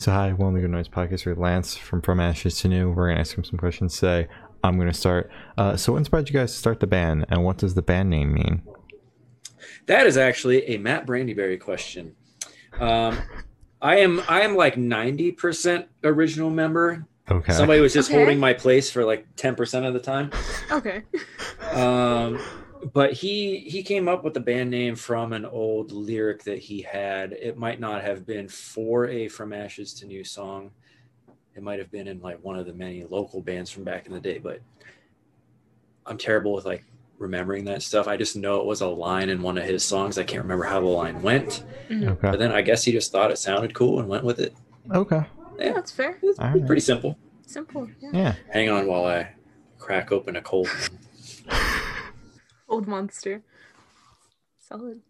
So hi, welcome to the Good Noise Podcast with Lance from From Ashes to New. We're gonna ask him some questions today. I'm gonna start. Uh, so what inspired you guys to start the band, and what does the band name mean? That is actually a Matt Brandyberry question. Um, I am I am like ninety percent original member. Okay. Somebody was just Okay. holding my place for like ten percent of the time. Okay. Um, but he he came up with the band name from an old lyric that he had. It might not have been for a From Ashes to New song. It might have been in like one of the many local bands from back in the day. But I'm terrible with like remembering that stuff. I just know it was a line in one of his songs. I can't remember how the line went. Mm-hmm. okay. But then I guess he just thought it sounded cool and went with it. Okay. Yeah, that's fair. It's All right. pretty simple. Simple. Yeah. Yeah. Hang on while I crack open a cold one. Old monster. Solid.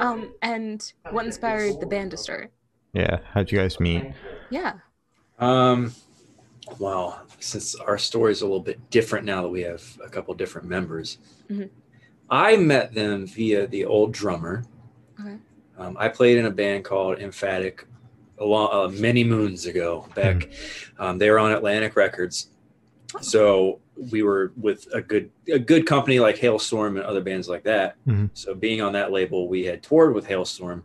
Um, and what inspired the band to start? Yeah. How'd you guys meet? Yeah. Um, well, since our story is a little bit different now that we have a couple different members, Mhm. I met them via the old drummer. Okay. Um, I played in a band called Emphatic a long, uh, many moons ago. Back, um, they were on Atlantic Records, so we were with a good a good company like Halestorm and other bands like that. Mhm. So being on that label, we had toured with Halestorm.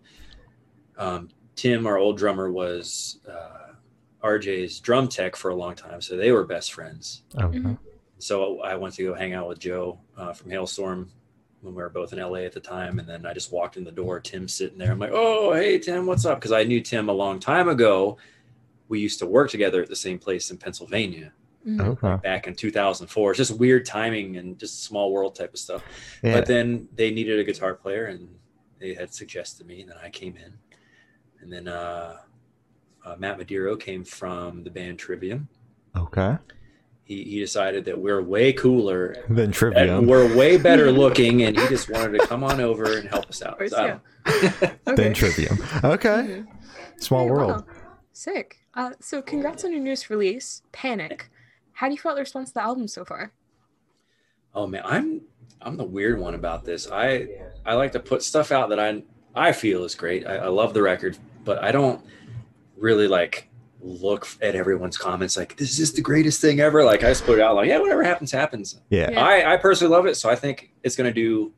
Um, Tim, our old drummer, was uh, Arejay's drum tech for a long time, so they were best friends. Okay. Mhm. So I went to go hang out with Joe uh, from Halestorm when we were both in LA at the time, and then I just walked in the door. Tim's sitting there. I'm like, "Oh, hey Tim, what's up?" Because I knew Tim a long time ago. We used to work together at the same place in Pennsylvania. Okay. back in 2004. It's just weird timing and just small world type of stuff. Yeah. But then they needed a guitar player, and they had suggested me, and then I came in. And then uh, uh, Matt Madiro came from the band Trivium. Okay. He, he decided that we're way cooler, than Trivium. we're way better looking, and he just wanted to come on over and help us out. Of course, So, Then Okay. Trivium. Okay. Mhm. Small Hey, world. wow. Sick. Uh, so congrats on your newest release, Panic. How do you feel about the response to the album so far? oh man, I'm I'm the weird one about this. I I like to put stuff out that I I feel is great. I, I love the record, but I don't really like look at everyone's comments like this is the greatest thing ever. Like I just put it out like yeah, whatever happens happens. Yeah. Yeah. I I personally love it, so I think it's gonna do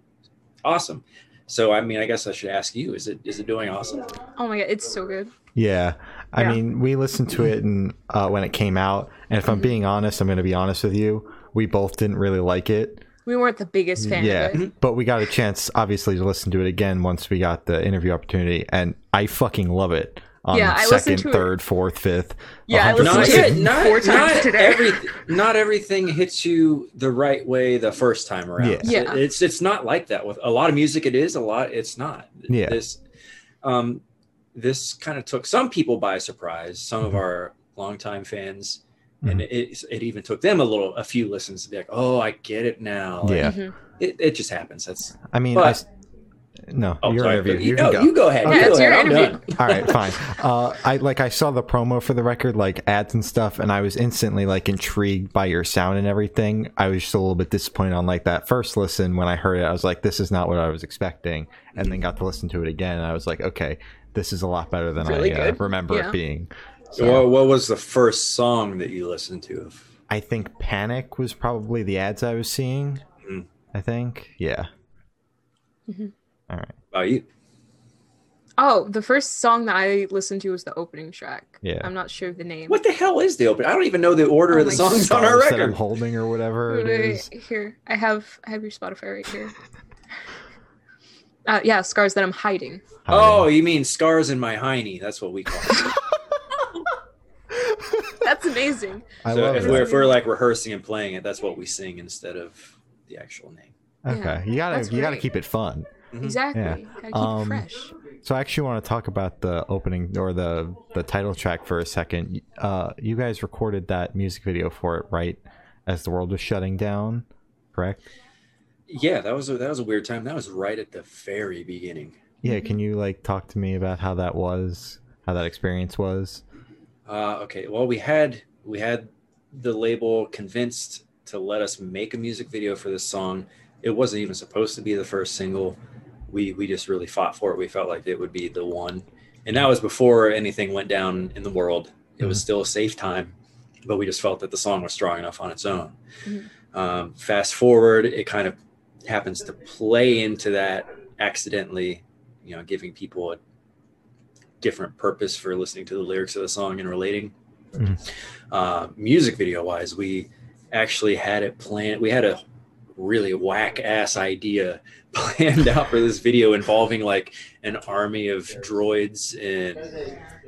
awesome. So I mean, I guess I should ask you: Is it is it doing awesome? Oh my god, it's so good. Yeah. I Yeah. mean, we listened to it and uh, when it came out, and if I'm Mhm. being honest, I'm going to be honest with you. We both didn't really like it. We weren't the biggest fan yeah, of it. but we got a chance, obviously, to listen to it again once we got the interview opportunity, and I fucking love it. On Yeah, I second, listened to it- third, fourth, fifth. Yeah, I listened Not, to it not, four times not today. every not everything hits you the right way the first time around. Yeah. Yeah. It's it's not like that with a lot of music. It is a lot. It's not. Yeah. This um this kind of took some people by surprise. Some of Mhm. our longtime fans. And Mhm. it, it even took them a little, a few listens to be like, "Oh, I get it now." Like, Yeah. Mhm. it, it just happens. That's I mean, But- I s- no, oh, your sorry. interview. You, You no, go. you go ahead. Yeah, you go it's your ahead. I'm interview. done. All right, fine. Uh, I like I saw the promo for the record, like ads and stuff, and I was instantly like intrigued by your sound and everything. I was just a little bit disappointed on like that first listen when I heard it. I was like, this is not what I was expecting, and then got to listen to it again, and I was like, okay, this is a lot better than Really I uh, remember Yeah. it being. What, So, what was the first song that you listened to? I think Panic was probably the ads I was seeing. Mm. I think, yeah. All right. About you? Oh, the first song that I listened to was the opening track. Yeah. I'm not sure of the name. What the hell is the open? I don't even know the order Oh of the my songs on our Stars that I'm record. holding or whatever it Wait, wait, wait, Here, I have I have your Spotify right here. Uh, yeah, scars that I'm hiding. Oh, you mean scars in my hiney? That's what we call it. That's amazing. I so love if it. we're, if we're like rehearsing and playing it, that's what we sing instead of the actual name. Okay, Yeah, you gotta that's you gotta keep it fun. Exactly. Yeah. Gotta keep Um, it fresh. So I actually want to talk about the opening or the the title track for a second. Uh, you guys recorded that music video for it, right? As the world was shutting down, correct? Yeah, that was a, that was a weird time. That was right at the very beginning. Yeah. Can you like talk to me about how that was, how that experience was? Uh, okay, well we had we had the label convinced to let us make a music video for this song. It wasn't even supposed to be the first single. We we just really fought for it. We felt like it would be the one. and that was before anything went down in the world. It was still a safe time, but we just felt that the song was strong enough on its own. Mhm. Um, fast forward, it kind of happens to play into that accidentally, you know, giving people a different purpose for listening to the lyrics of the song and relating. Mhm. Uh, music video wise, we actually had it planned. We had a really whack ass idea planned out for this video involving like an army of droids and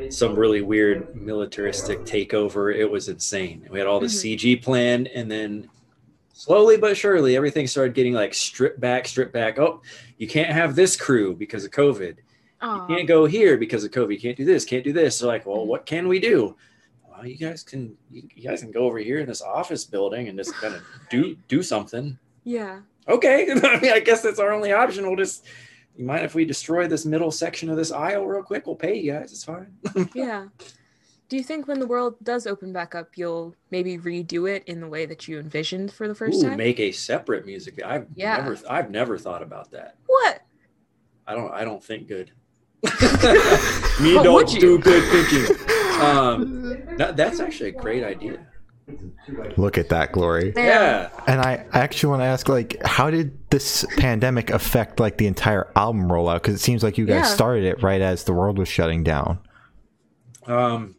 some really weird militaristic takeover. It was insane. We had all the Mhm. CG planned, and then slowly but surely, everything started getting like stripped back, stripped back. Oh, you can't have this crew because of COVID. Aw. You can't go here because of COVID. You can't do this. Can't do this. They're like, well, Mhm. what can we do? Well, you guys can you, you guys can go over here in this office building and just kind of do do something. Yeah. Okay, I mean, I guess that's our only option. We'll just. You mind if we destroy this middle section of this aisle real quick? We'll pay you guys. It's fine. Yeah. Do you think when the world does open back up, you'll maybe redo it in the way that you envisioned for the first Ooh, time? make a separate music. I've Yeah. never, I've never thought about that. What? I don't, I don't think good. Me What don't would do good thinking. Um, that, that's actually a great idea. Look at that glory. Yeah. And I actually want to ask, like, how did this pandemic affect like the entire album rollout? Because it seems like you guys Yeah. started it right as the world was shutting down. Um,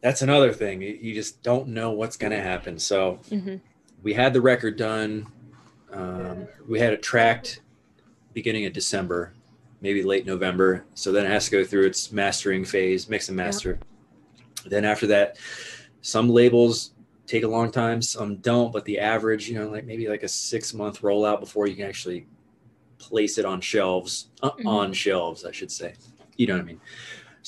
that's another thing. You, just don't know what's going to happen. So hmm we had the record done. Um, we had it tracked beginning of December, maybe late November. So then it has to go through its mastering phase, mix and master. Then after that, some labels take a long time, some don't. But the average, you know, like maybe like a six month rollout before you can actually place it on shelves, uh, Mhm. on shelves, I should say. You know what I mean?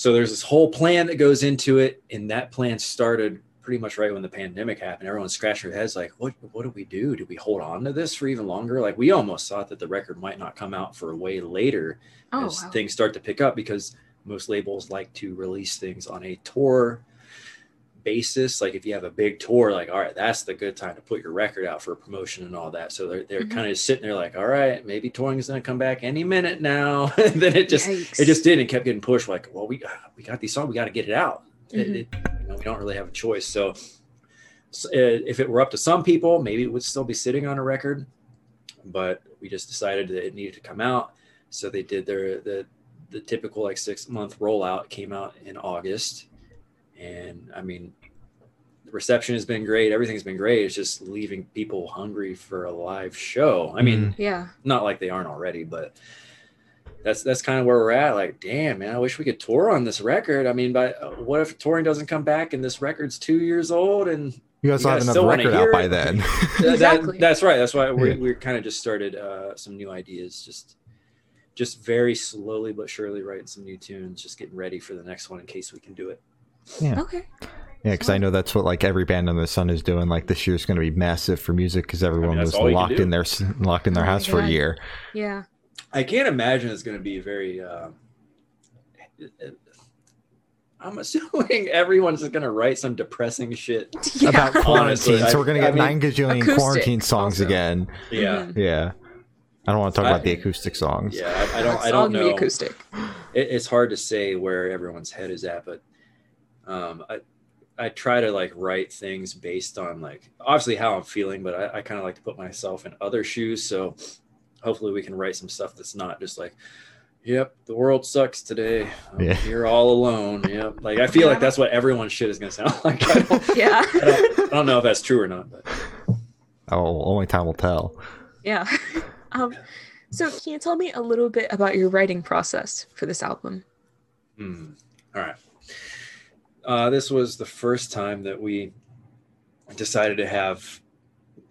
So there's this whole plan that goes into it, and that plan started pretty much right when the pandemic happened. Everyone's scratching their heads like, what what do we do? Do we hold on to this for even longer? Like we almost thought that the record might not come out for a way later Oh, as wow. things start to pick up because most labels like to release things on a tour basis. Like if you have a big tour, like all right, that's the good time to put your record out for a promotion and all that. So they're they're Mhm. kind of sitting there like, all right, maybe touring is going to come back any minute now. and then it just Yikes. it just did and kept getting pushed. Like, well, we we got these songs, we got to get it out. It- Mhm. it- you know, we don't really have a choice. So, s- uh, if it were up to some people, maybe it would still be sitting on a record. But we just decided that it needed to come out, so they did their the the typical like six month rollout. Came out in August, and I mean, the reception has been great. Everything's been great. It's just leaving people hungry for a live show. I mean, Yeah. not like they aren't already, but that's that's kind of where we're at. Like, damn, man, I wish we could tour on this record. I mean, but uh, what if touring doesn't come back and this record's two years old? And You guys You guys have still another record out by it? then. that- Exactly. that's right. That's why we Yeah. we kind of just started uh, some new ideas, just just very slowly but surely writing some new tunes, just getting ready for the next one in case we can do it. Okay. Yeah, because I know that's what like every band under the sun is doing. Like this year's going to be massive for music because everyone that's was all you can locked in their locked in their Oh house for a year. Yeah. I can't imagine it's going to be very. Uh, I'm assuming everyone's going to write some depressing shit. Yeah. About quarantine, so we're going to get I mean- nine gajillion Acoustic quarantine songs also. again. Yeah, Mhm. Yeah, I don't want to talk I- about the acoustic songs. yeah. I, I don't. I don't gonna be know. acoustic. It, it's hard to say where everyone's head is at, but um, I I try to like write things based on like obviously how I'm feeling, but I, I kind of like to put myself in other shoes. So hopefully we can write some stuff that's not just like. Yep, the world sucks today. I'm Yeah. You're all alone. Yep. Like I feel like that's what everyone's shit is gonna sound like. I don't, Yeah. I don't, I don't know if that's true or not, but Oh, only time will tell. Yeah. um, so can you tell me a little bit about your writing process for this album? Hmm. All right. Uh, this was the first time that we decided to have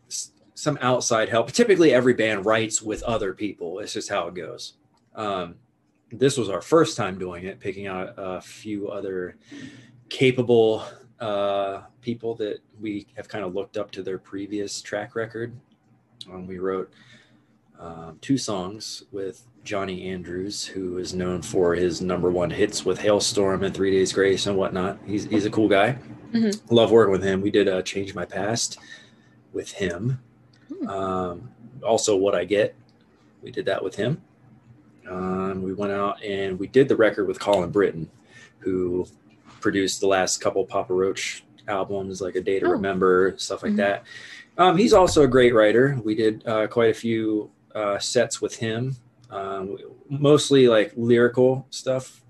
some outside help. Typically, every band writes with other people. It's just how it goes. Um, this was our first time doing it, picking out a few other capable uh, people that we have kind of looked up to their previous track record. Um, we wrote um, two songs with Johnny Andrews, who is known for his number one hits with Halestorm and Three Days Grace and whatnot. He's, he's a cool guy. Mhm. Love working with him. We did uh, Change My Past with him. Hmm. Um, also, What I Get, we did that with him. Um, we went out and we did the record with Colin Brittain, who produced the last couple Papa Roach albums, like A Day to Oh. Remember, stuff like Mhm. that. Um, he's also a great writer. We did uh, quite a few uh, sets with him, um, mostly like lyrical stuff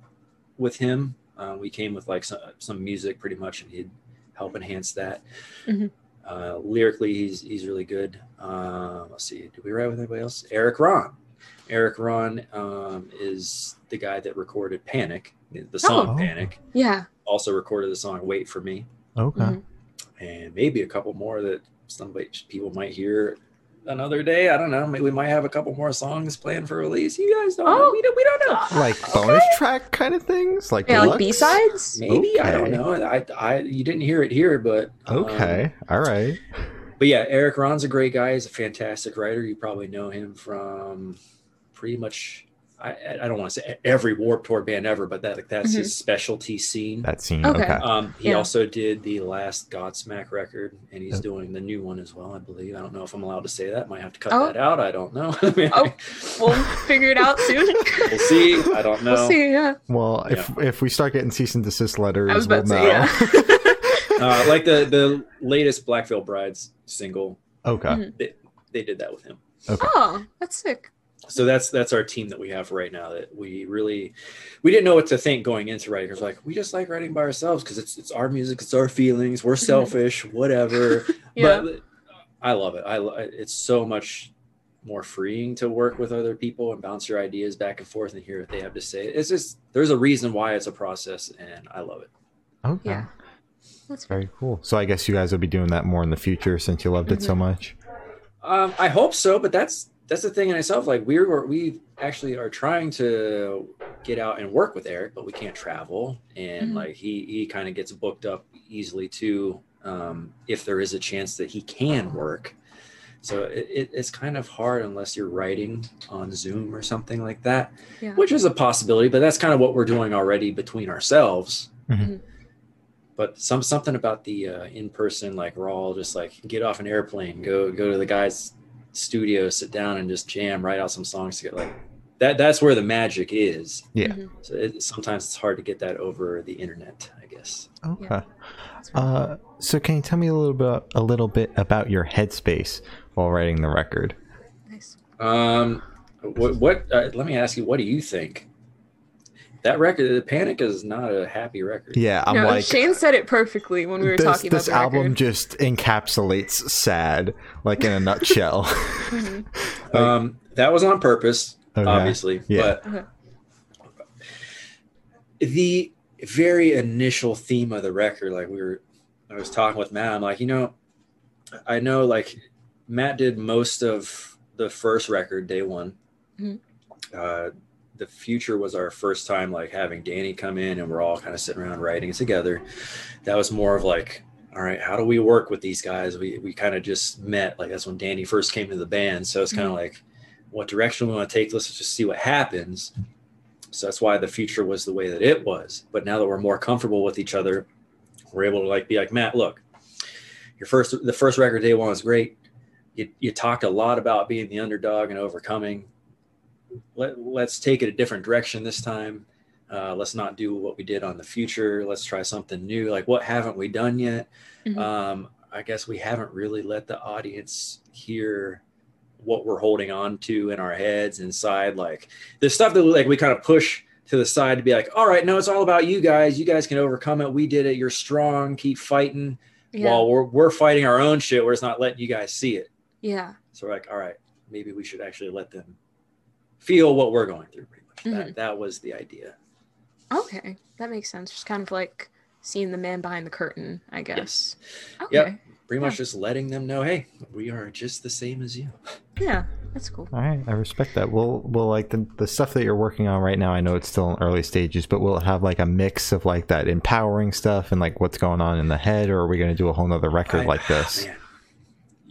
with him. Uh, we came with like some, some music pretty much, and he'd help enhance that. Mhm. Uh, lyrically, he's he's really good. Uh, let's see, did we write with anybody else? Erik Ron. Erik Ron um, is the guy that recorded Panic, the song Oh. Panic. Yeah. Also recorded the song Wait for Me, Okay. Mhm. and maybe a couple more that some people might hear another day. I don't know. Maybe we might have a couple more songs planned for release. You guys don't know. Oh. We don't, we don't know. Like bonus track kind of things, like Yeah, like? B sides. Maybe I don't know. I, I you didn't hear it here, but um, Okay, all right. but yeah, Erik Ron's a great guy. He's a fantastic writer. You probably know him from pretty much. I, I don't want to say every Warped Tour band ever, but that that's his specialty scene. That scene. Okay. Okay. Um, he Yeah. also did the last Godsmack record, and he's Yep. doing the new one as well. I believe. I don't know if I'm allowed to say that. Might have to cut Oh. that out. I don't know. Oh, We'll figure it out soon. we'll see. I don't know. We'll see. Yeah. Well, if if we start getting cease and desist letters, I was we'll to know. say yeah. Uh, like the the latest Black Veil Brides single, okay. Mhm. they did that with him. Okay. oh, that's sick. So that's that's our team that we have right now that we really we didn't know what to think going into writing because like we just like writing by ourselves because it's it's our music it's our feelings we're selfish whatever Yeah. but i love it i it's so much more freeing to work with other people and bounce your ideas back and forth and hear what they have to say it's just there's a reason why it's a process and i love it Okay. Yeah. That's. Very cool. So I guess you guys will be doing that more in the future since you loved it Mm-hmm. so much. Um, I hope so, but that's that's the thing in itself. Like we were, we actually are trying to get out and work with Erik, but we can't travel, and Mhm. like he he kind of gets booked up easily too. Um, if there is a chance that he can work, so it, it, it's kind of hard unless you're writing on Zoom or something like that, Yeah. which is a possibility. But that's kind of what we're doing already between ourselves. Mhm. But some something about the uh, in person, like we're all just like get off an airplane, go go to the guy's studio, sit down and just jam, write out some songs together. Like that that's where the magic is. Yeah. Mhm. So it, sometimes it's hard to get that over the internet, I guess. Okay. That's fair. Uh, so can you tell me a little bit a little bit about your headspace while writing the record? nice. Um, what what? Uh, let me ask you, what do you think? That record, the Panic, is not a happy record. Yeah, I'm no, like Shane said it perfectly when we were this, talking about this the album record. just encapsulates sad, like in a nutshell. Mhm. Um, that was on purpose, Okay. obviously. Yeah. But Okay. the very initial theme of the record, like we were, I was talking with Matt. I'm like, you know, I know like Matt did most of the first record, day one. Mhm. Uh, the future was our first time like having Danny come in and we're all kind of sitting around writing together. That was more of like, all right, how do we work with these guys? We we kind of just met. Like that's when Danny first came to the band. So it's kind of mm-hmm. like, what direction we want to take? Let's just see what happens. So that's why the future was the way that it was. But now that we're more comfortable with each other, we're able to like be like, Matt, look, your first the first record day one was great. You you talked a lot about being the underdog and overcoming. Let let's take it a different direction this time. Uh, let's not do what we did on the future. Let's try something new. Like what haven't we done yet? Mhm. Um, I guess we haven't really let the audience hear what we're holding on to in our heads inside like the stuff that like we kind of push to the side to be like all right no it's all about you guys you guys can overcome it we did it you're strong keep fighting Yeah. while we're, we're fighting our own shit we're just not letting you guys see it yeah. so we're like all right maybe we should actually let them feel what we're going through pretty much that, mm-hmm. that was the idea Okay. That makes sense. Just kind of like seeing the man behind the curtain, I guess. Okay. Yep. pretty much Yeah. just letting them know hey we are just the same as you Yeah. That's cool. All right, I respect that. We'll we'll like the the stuff that you're working on right now. I know it's still in early stages, but we'll have like a mix of like that empowering stuff and like what's going on in the head, or are we going to do a whole nother record I- like this? man,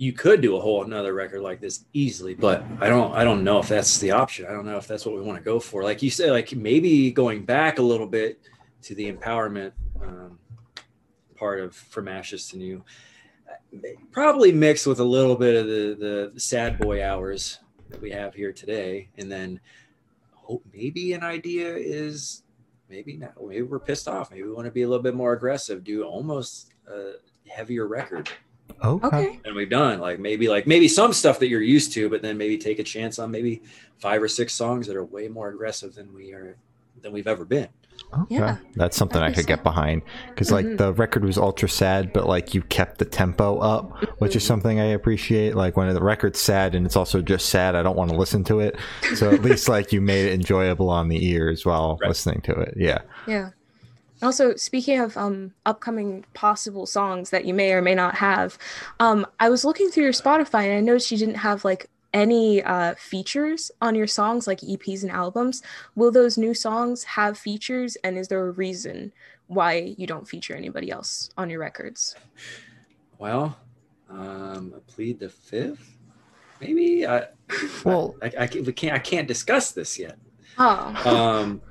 you could do a whole another record like this easily, but I don't I don't know if that's the option. I don't know if that's what we want to go for. Like you said, like maybe going back a little bit to the empowerment um, part of From Ashes to New, probably mixed with a little bit of the the sad boy hours that we have here today, and then hope maybe an idea is maybe not. Maybe we're pissed off. Maybe we want to be a little bit more aggressive, do almost a heavier record Okay. Okay. than we've done. Like maybe like maybe some stuff that you're used to, but then maybe take a chance on maybe five or six songs that are way more aggressive than we are than we've ever been. Okay. Yeah. That's something I That'd could be get behind because like Mhm. the record was ultra sad, but like you kept the tempo up, which is Mhm. something I appreciate. Like when the record's sad and it's also just sad, I don't want to listen to it. So at least like you made it enjoyable on the ears while Right. listening to it. Yeah. Yeah. Also, speaking of um, upcoming possible songs that you may or may not have, um, I was looking through your Spotify and I noticed you didn't have like any uh, features on your songs, like EPs and albums. Will those new songs have features, and is there a reason why you don't feature anybody else on your records? Well, um, plead the fifth, maybe. I, Well, I, I, can't- we can't. I can't discuss this yet. Oh, um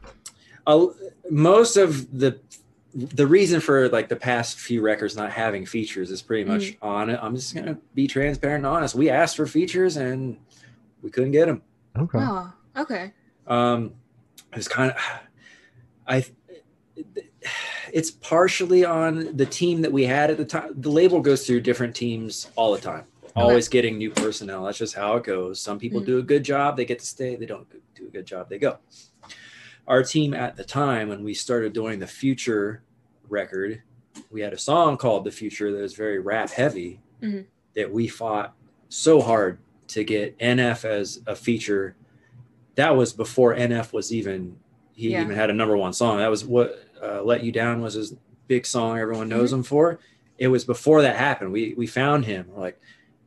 a- most of the the reason for like the past few records not having features is pretty much Mm-hmm. on it. I'm just gonna be transparent and honest. We asked for features and we couldn't get them okay. oh, okay. um it's kind of i it's partially on the team that we had at the time the label goes through different teams all the time. Always getting new personnel. That's just how it goes. Some people Mhm. do a good job they get to stay. They don't do a good job they go our team at the time when we started doing the future record we had a song called the future that was very rap heavy Mhm. that we fought so hard to get nf as a feature. That was before nf was even he Yeah. even had a number one song. That was what uh, let you down was his big song everyone knows him for. It was before that happened. We we found him we're like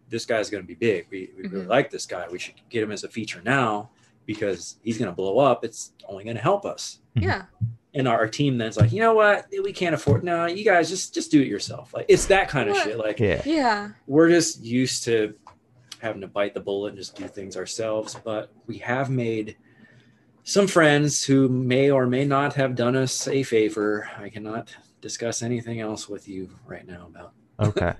this guy's going to be big. We, we really Mhm. like this guy. We should get him as a feature now because he's going to blow up it's only going to help us Mhm. Yeah. and our, our team then's like you know what we can't afford no you guys just just do it yourself like it's that kind of What? shit like Yeah. Yeah. we're just used to having to bite the bullet and just do things ourselves but we have made some friends who may or may not have done us a favor i cannot discuss anything else with you right now about Okay.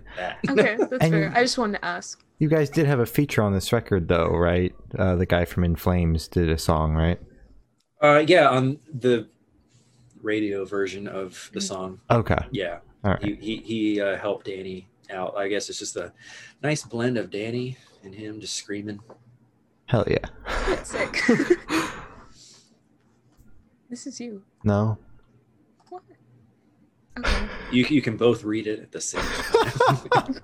Okay, that's And- fair. I just wanted to ask. You guys did have a feature on this record, though, right? Uh, the guy from In Flames did a song, right? uh yeah on the radio version of the song Okay. yeah All right. he he, he uh, helped danny out i guess it's just a nice blend of danny and him just screaming Hell yeah. That's sick. this is you. No. You, you can both read it at the same time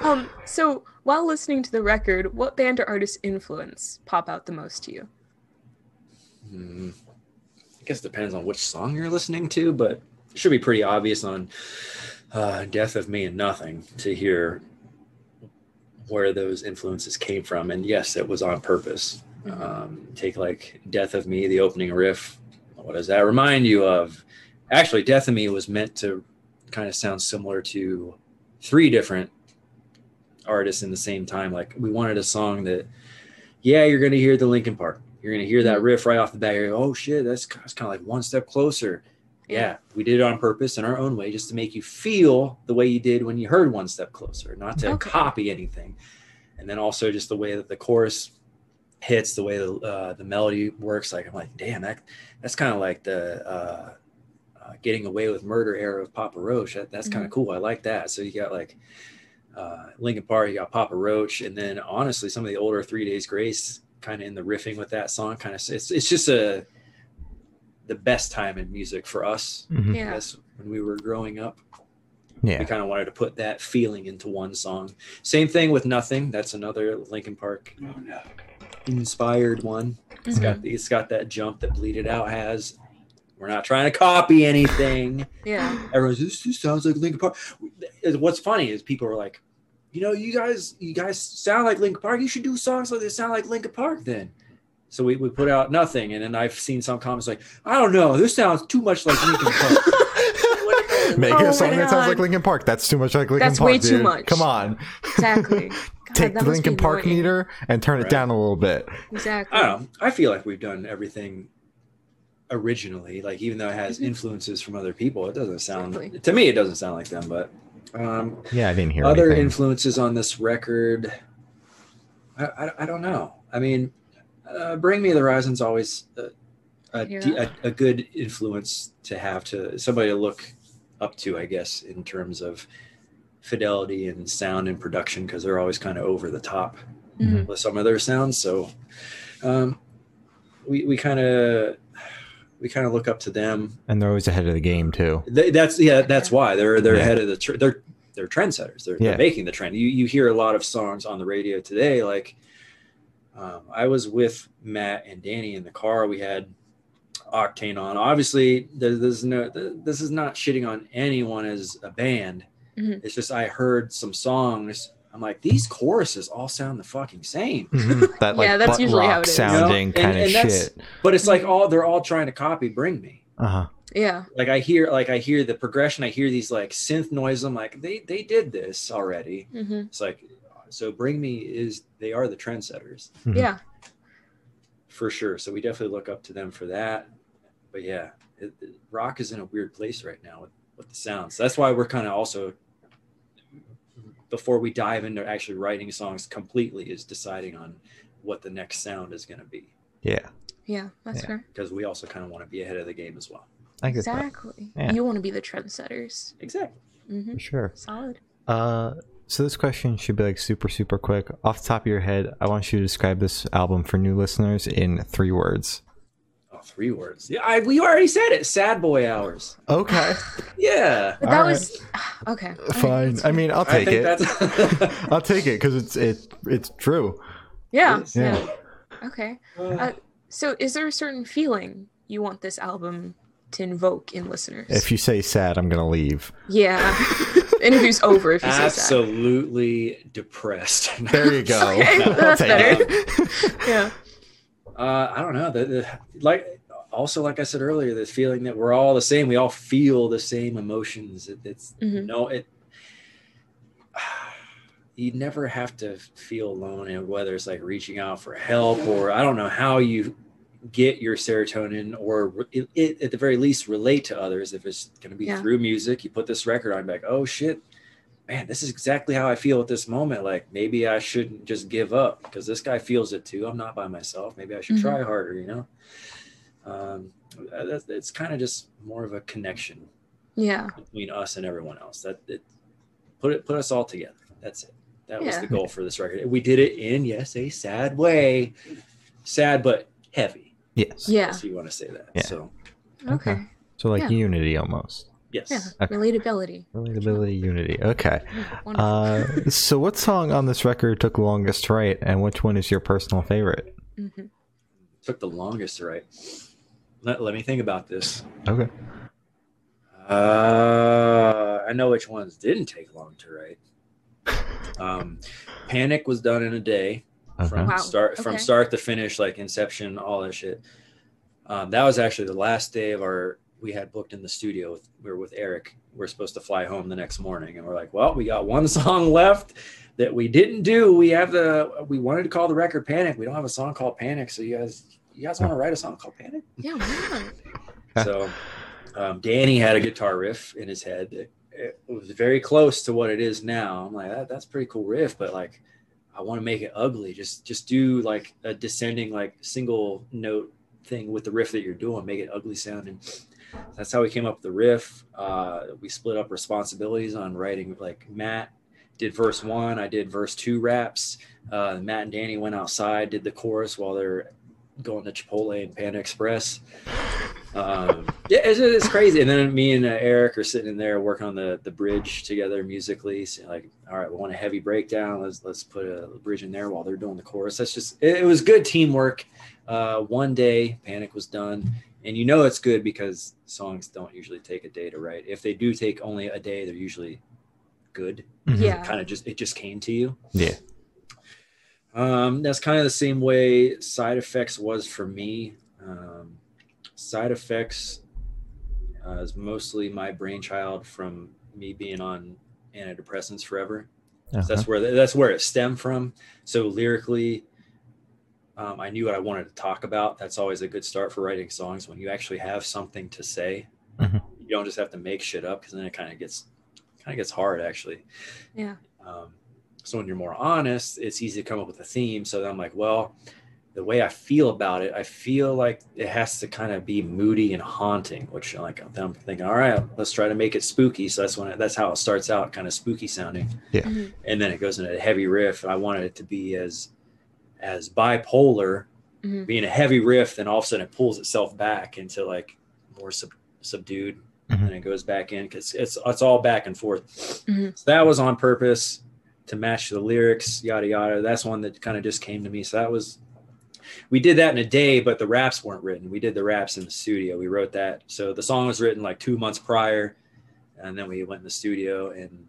um, so while listening to the record, what band or artist influence pop out the most to you? Hmm. I guess it depends on which song you're listening to, but it should be pretty obvious on uh, Death of Me and Nothing to hear where those influences came from. And yes, it was on purpose. Mhm. Um, take like Death of Me, the opening riff. What does that remind you of? Actually, Death of Me was meant to kind of sound similar to three different artists in the same time. Like we wanted a song that, yeah, you're going to hear the Linkin Park. You're going to hear that riff right off the bat. You're like, oh shit, that's, that's kind of like one step closer. Yeah, we did it on purpose in our own way just to make you feel the way you did when you heard one step closer, not to Okay. copy anything. And then also just the way that the chorus hits, the way the uh, the melody works. Like I'm like, damn, that that's kind of like the uh, uh, getting away with murder era of Papa Roach. That, that's kind of cool. I like that. So you got like uh, Linkin Park, you got Papa Roach, and then honestly, some of the older Three Days Grace kind of in the riffing with that song. Kind of it's it's just a the best time in music for us. Mhm. Yeah. guess when we were growing up, Yeah. we kind of wanted to put that feeling into one song. Same thing with Nothing. That's another Linkin Park inspired one. It's got it's got that jump that Bleed It Out has. We're not trying to copy anything. Yeah. Everyone's this, this sounds like Linkin Park. What's funny is people are like, you know, you guys you guys sound like Linkin Park. You should do songs like this sound like Linkin Park then. So we, we put out nothing, and then I've seen some comments like, I don't know, this sounds too much like Linkin Park. Make Oh a song that sounds like Linkin Park. That's too much like Linkin That's Park. That's way too dude. much. Come on. Exactly. God, Take that the Linkin Park annoying. meter and turn it down a little bit. Exactly. I don't know. I feel like we've done everything originally. Like even though it has Mhm. influences from other people, it doesn't sound Exactly. to me. It doesn't sound like them. But um, Yeah, I didn't hear other anything. influences on this record, I, I I don't know. I mean, uh, Bring Me the Horizon's always a, a, Yeah. a, a good influence to have to somebody to look up to, I guess, in terms of fidelity and sound and production because they're always kind of over the top Mhm. with some of their sounds. So um, we we kind of we kind of look up to them. And they're always ahead of the game too. They, that's yeah, that's why they're they're Yeah. ahead of the tr- they're they're trendsetters. They're, Yeah. they're making the trend. You you hear a lot of songs on the radio today. Like um, I was with Matt and Danny in the car. We had Octane on. Obviously, there, there's no this is not shitting on anyone as a band. Mhm. It's just I heard some songs. I'm like, these choruses all sound the fucking same. Mhm. That like Yeah, that's butt usually how rock it is. sounding You know? kind And- of and shit. But it's like all they're all trying to copy Bring Me. Uh huh. Yeah. Like I hear like I hear the progression, I hear these like synth noise. I'm like, they they did this already. hmm It's like so Bring Me is they are the trendsetters Mhm. Yeah. for sure. So we definitely look up to them for that. But yeah, it, it- rock is in a weird place right now with, with the sounds. That's why we're kind of also before we dive into actually writing songs completely is deciding on what the next sound is going to be Yeah, Yeah. That's Yeah. fair. because we also kind of want to be ahead of the game as well. I get Exactly. Yeah. You want to be the trendsetters. Exactly. hmm for sure. Solid. Uh, so this question should be like super super quick. Off the top of your head, I want you to describe this album for new listeners in three words. Three words. Yeah, I, we already said it. Sad boy hours. Okay, Yeah. But All that right. was okay. Fine. I mean, I'll I take think it. that's. I'll take it because it's it it's true. yeah. Yes. Yeah. Yeah. Okay. Uh, so, is there a certain feeling you want this album to invoke in listeners? If you say sad, I'm gonna leave. yeah. Interview's over if you say that. Absolutely depressed. There you go. Okay, that's better. it. Yeah. Uh, I don't know. The, the, like, also, like I said earlier, the feeling that we're all the same. We all feel the same emotions. It, it's Mhm. no, it. You never have to feel alone, and whether it's like reaching out for help or I don't know how you get your serotonin or it, it, at the very least relate to others. If it's going to be Yeah. through music, you put this record on, like, oh shit, man, this is exactly how I feel at this moment. Like maybe I shouldn't just give up because this guy feels it too. I'm not by myself. Maybe I should Mhm. try harder. You know, um, that's, it's kind of just more of a connection Yeah. between us and everyone else. That it put it put us all together. That's it. That was the goal for this record. We did it in yes a sad way, sad but heavy. Yes. Yeah. If you want to say that. Yeah. So Okay. Okay. So like Yeah. unity almost. Yes. Yeah. Okay. Relatability. Relatability, unity. Okay. Wonderful. Uh, so what song on this record took the longest to write, and which one is your personal favorite? Mhm. Took the longest to write. Let, let me think about this. Okay. Uh, I know which ones didn't take long to write. Um, Panic was done in a day from Wow, start from start to finish, like Inception, all that shit. Um, that was actually the last day of our. We had booked in the studio. With, we were with Erik. We are supposed to fly home the next morning, and we're like, "Well, we got one song left that we didn't do. We have the. We wanted to call the record Panic. We don't have a song called Panic. So you guys, you guys want to write a song called Panic?" Yeah. Why not? so um, Danny had a guitar riff in his head. It, it was very close to what it is now. I'm like, that, that's a pretty cool riff, but like, I want to make it ugly. Just just do like a descending like single note thing with the riff that you're doing. Make it ugly sounding. That's how we came up with the riff. Uh, we split up responsibilities on writing. Like Matt did verse one, I did verse two raps. Uh, Matt and Danny went outside, did the chorus while they're going to Chipotle and Panda Express um, yeah, it's, it's crazy. And then me and uh, Erik are sitting in there working on the the bridge together musically. So like, all right, we want a heavy breakdown. Let's let's put a bridge in there while they're doing the chorus. That's just it, it was good teamwork. Uh, one day, Panic was done, and you know it's good because songs don't usually take a day to write. If they do take only a day, they're usually good. Mhm. Yeah. Kind of just it just came to you. Yeah. Um, that's kind of the same way side effects was for me. Um, side effects uh, is mostly my brainchild from me being on antidepressants forever. Uh-huh. that's where that's where it stemmed from. So lyrically, um, I knew what I wanted to talk about. That's always a good start for writing songs when you actually have something to say. Mhm. You don't just have to make shit up because then it kind of gets kind of gets hard actually. Yeah. Um, so when you're more honest, it's easy to come up with a theme. So then I'm like, well, the way I feel about it, I feel like it has to kind of be moody and haunting, which like I'm thinking, all right, let's try to make it spooky. So that's when it, that's how it starts out, kind of spooky sounding, Yeah. Mhm. and then it goes into a heavy riff. I wanted it to be as as bipolar, Mhm. being a heavy riff, then all of a sudden it pulls itself back into like more sub, subdued, Mhm. and it goes back in because it's it's all back and forth. Mhm. So that was on purpose to match the lyrics, yada yada. That's one that kind of just came to me. So that was we did that in a day, but the raps weren't written. We did the raps in the studio. We wrote that. So the song was written like two months prior, and then we went in the studio and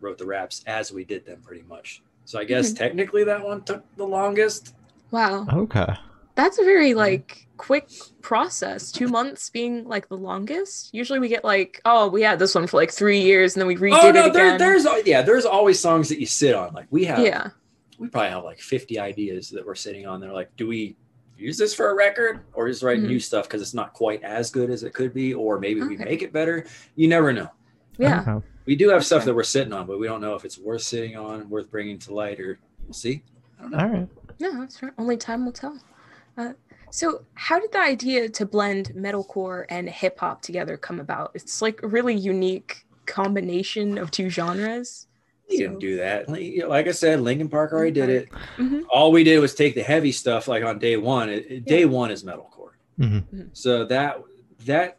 wrote the raps as we did them, pretty much. So I guess Mhm. technically that one took the longest. Wow. Okay. That's a very like quick process. Two months being like the longest. Usually we get like, oh, we had this one for like three years and then we redid oh no, it there, there's yeah, there's always songs that you sit on. Like we have, yeah. we probably have like 50 ideas that we're sitting on. They're like, do we use this for a record or just write Mhm. new stuff because it's not quite as good as it could be, or maybe we make it better? You never know. Yeah. Okay. We do have stuff Okay. that we're sitting on, but we don't know if it's worth sitting on, worth bringing to light, or we'll see. I don't know. All right. No, that's right. Only time will tell. Uh, so, how did the idea to blend metalcore and hip hop together come about? It's like a really unique combination of two genres. We didn't do that. Like like I said, Linkin Park already did it. Mhm. All we did was take the heavy stuff, like on day one. It, it- day one is metalcore. Mhm. So that that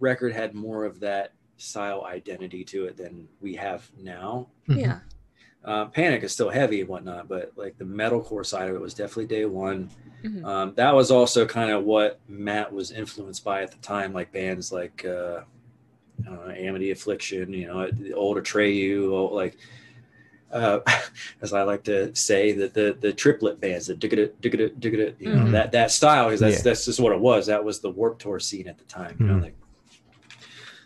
record had more of that style identity to it than we have now. Mhm. Yeah. Uh, Panic is still heavy and whatnot, but like the metalcore side of it was definitely day one. Mhm. Um, that was also kind of what Matt was influenced by at the time, like bands like uh, I know, Amity Affliction, you know, the old Atreyu, like uh, as I like to say, that the the triplet bands, the digga digga digga, you know, Mhm. that that style, because that's Yeah. that's just what it was. That was the Warped Tour scene at the time, you know, Mhm. like.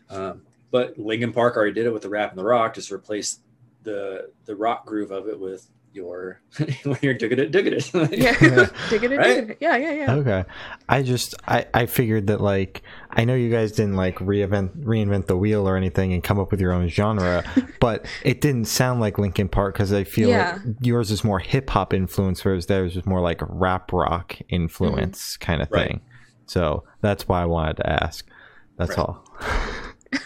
Um, but Linkin Park already did it with the rap and the rock, just replace the the rock groove of it with your when you're digging it, digging it. Yeah. dig it, Right? it. Yeah, yeah, yeah. Okay. I just I I figured that like I know you guys didn't like reinvent reinvent the wheel or anything and come up with your own genre, but it didn't sound like Linkin Park because I feel Yeah. like yours is more hip hop influence, whereas theirs is more like rap rock influence mm-hmm. kind of Right. thing. So that's why I wanted to ask. That's Right. all.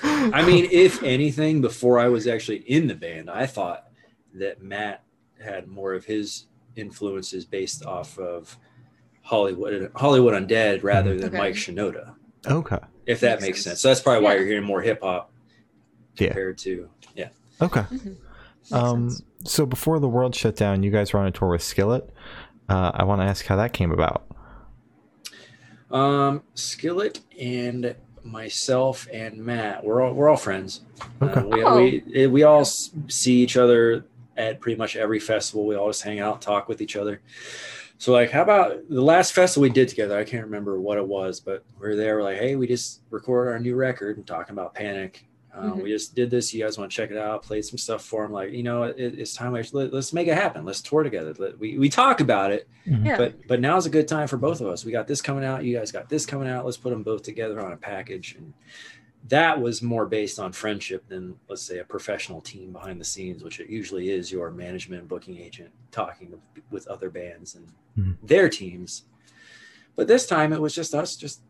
I mean, if anything, before I was actually in the band, I thought that Matt had more of his influences based off of Hollywood Hollywood Undead rather than Okay. Mike Shinoda. Okay. If that Makes makes sense. sense. So that's probably why you're hearing more hip hop Yeah. compared to yeah. Okay. Mhm. Um. sense. So before the world shut down, you guys were on a tour with Skillet. Uh, I want to ask how that came about. Um, Skillet and myself and Matt, we're all we're all friends. Okay. Uh, we, Oh. we we all see each other at pretty much every festival. We all just hang out, talk with each other. So like, how about the last festival we did together? I can't remember what it was, but we are there. We're like, hey, we just recorded our new record and talking about Panic. Uh, Mhm. We just did this. You guys want to check it out? Played some stuff for him. Like, you know, it, it's time. Let, us make it happen. Let's tour together. Let, we we talk about it, Yeah. but but now's a good time for both of us. We got this coming out. You guys got this coming out. Let's put them both together on a package. And that was more based on friendship than let's say a professional team behind the scenes, which it usually is your management booking agent talking with, with other bands and Mhm. their teams. But this time it was just us just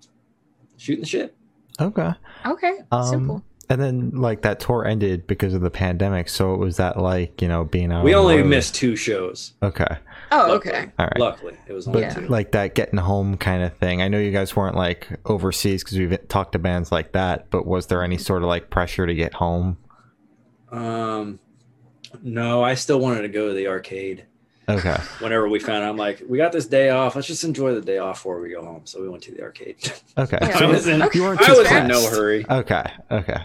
shooting the shit. Okay. Okay. Um, Simple. And then like that tour ended because of the pandemic. So it was that like you know being out. we on only road? missed two shows. Okay. Oh, luckily. okay. All right. Luckily, it was But two. like that getting home kind of thing. I know you guys weren't like overseas because we've talked to bands like that. But was there any sort of like pressure to get home? Um, no, I still wanted to go to the arcade. Okay. whenever we found out, I'm like, we got this day off. Let's just enjoy the day off before we go home. So we went to the arcade. Okay. Yeah. So I was in, you weren't I too was in no hurry. Okay. Okay.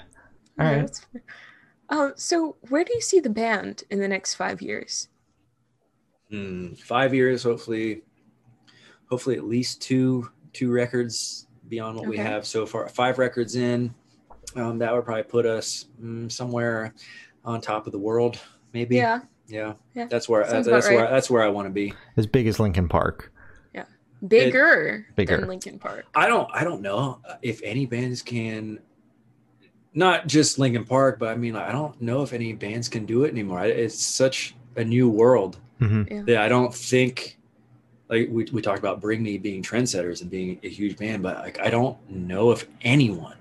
All Yeah, right. that's fair. Um, so where do you see the band in the next five years? Hmm, five years, hopefully, hopefully at least two two records beyond what we have so far. Five records in, um, that would probably put us mm, somewhere on top of the world. Maybe. Yeah. Yeah. Yeah. That's where Sounds that's about where that's where I want to be. As big as Linkin Park. Yeah. Bigger, Bigger. than Linkin Park. I don't I don't know if any bands can not just Linkin Park, but I mean I don't know if any bands can do it anymore. It's such a new world hmm that I don't think like we, we talked about bring me being trendsetters and being a huge band but like i don't know if anyone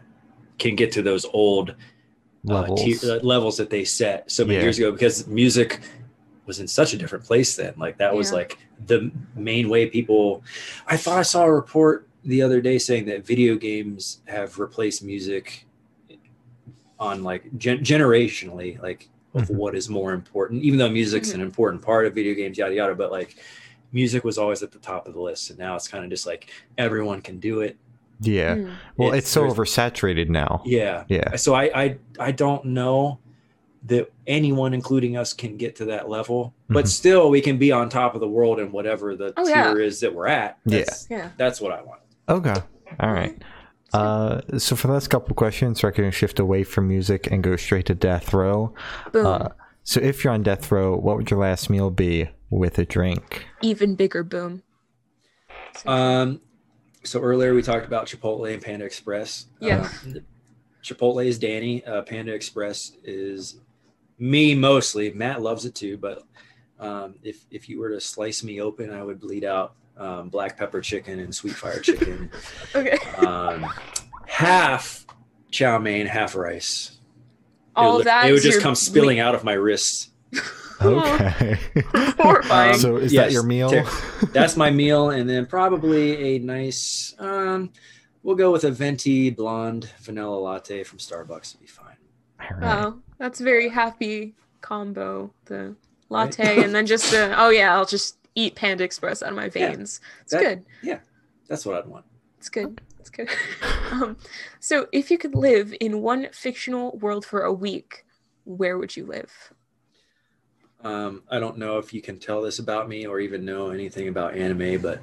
can get to those old Levels. uh, tier, uh, levels that they set so many Yeah. years ago because music was in such a different place then like that was Yeah. like the main way people i thought i saw a report the other day saying that video games have replaced music on like gen- generationally like of Mhm. what is more important even though music's an important part of video games yada yada but like music was always at the top of the list and now it's kind of just like everyone can do it yeah. Mm. Well, It's- it's, so oversaturated now. yeah Yeah. so I, I i don't know that anyone including us can get to that level but Mhm. still we can be on top of the world in whatever the Oh, tier is that we're at Yeah. that's, Yeah. that's what i want Okay. All right. Uh, so for the last couple questions, we're going to shift away from music and go straight to death row. Boom. Uh, so if you're on death row, what would your last meal be with a drink? Even bigger boom. um so earlier we talked about chipotle and panda express Yeah. Uh, chipotle is danny uh, panda express is me mostly matt loves it too but um, if if you were to slice me open i would bleed out um, black pepper chicken and sweet fire chicken Okay. um, half chow mein, half rice. All it would, that it would just come spilling out of my wrists. Okay. Horrifying. so is Yes, that your meal? ter- That's my meal, and then probably a nice. Um, we'll go with a venti blonde vanilla latte from Starbucks. Would be fine. All right. Wow, that's very happy combo. The latte and then just the oh yeah, I'll just eat Panda Express out of my Yeah, veins. it's that- good. Yeah, that's what I'd want. It's good. It's good. um, so if you could live in one fictional world for a week, where would you live? Um, I don't know if you can tell this about me or even know anything about anime, but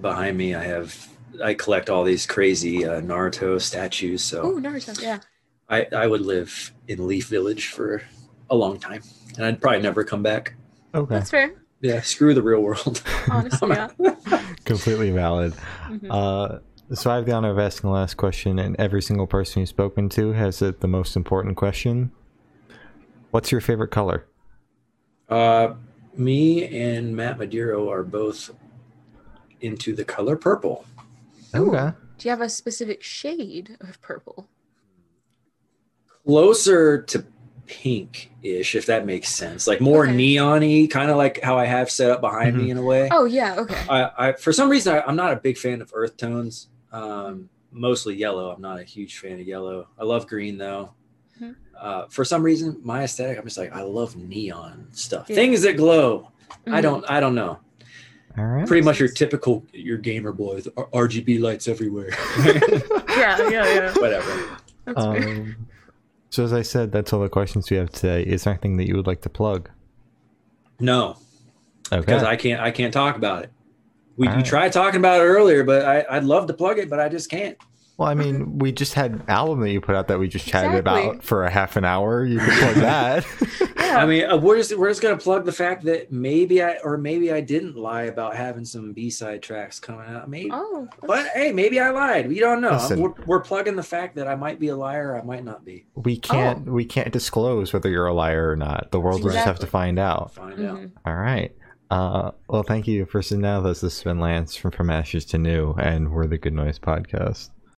behind me I have I collect all these crazy uh, Naruto statues. So Oh, Naruto. Yeah. I, I would live in Leaf Village for a long time, and I'd probably never come back. Okay. That's fair. Yeah, screw the real world. Honestly, yeah. Completely valid. Mhm. Uh, so I have the honor of asking the last question, and every single person you've spoken to has it the most important question. What's your favorite color? Uh, me and Mat Madiro are both into the color purple. Ooh. Okay. Do you have a specific shade of purple? Closer to pink-ish, if that makes sense. Like more Okay. neon-y, kind of like how I have set up behind me in a way. Oh yeah. Okay. I, I for some reason I, I'm not a big fan of earth tones. Um, mostly yellow. I'm not a huge fan of yellow. I love green though. Mhm. Uh, for some reason, my aesthetic, I'm just like I love neon stuff, Yeah. things that glow. I Mhm. don't. I don't know. All right. Pretty much your typical your gamer boy R- RGB lights everywhere. Yeah. Yeah. Yeah. Whatever. That's fair. Um, so as I said, that's all the questions we have today. Is there anything that you would like to plug? No, Okay. because I can't. I can't talk about it. We All you right. tried talking about it earlier, but I, I'd love to plug it, but I just can't. Well, I mean, we just had an album that you put out that we just chatted Exactly. about for a half an hour. You could plug that. yeah. I mean, uh, we're just we're just gonna plug the fact that maybe I or maybe I didn't lie about having some B side tracks coming out. Maybe, oh. but hey, maybe I lied. We don't know. Listen. We're, we're plugging the fact that I might be a liar. Or I might not be. we can't. We can't disclose whether you're a liar or not. The world will just have to find out. Find out. Mhm. All right. Uh, well, thank you for sitting down with us. This has been Lance from From Ashes to New, and we're the Good Noise Podcast.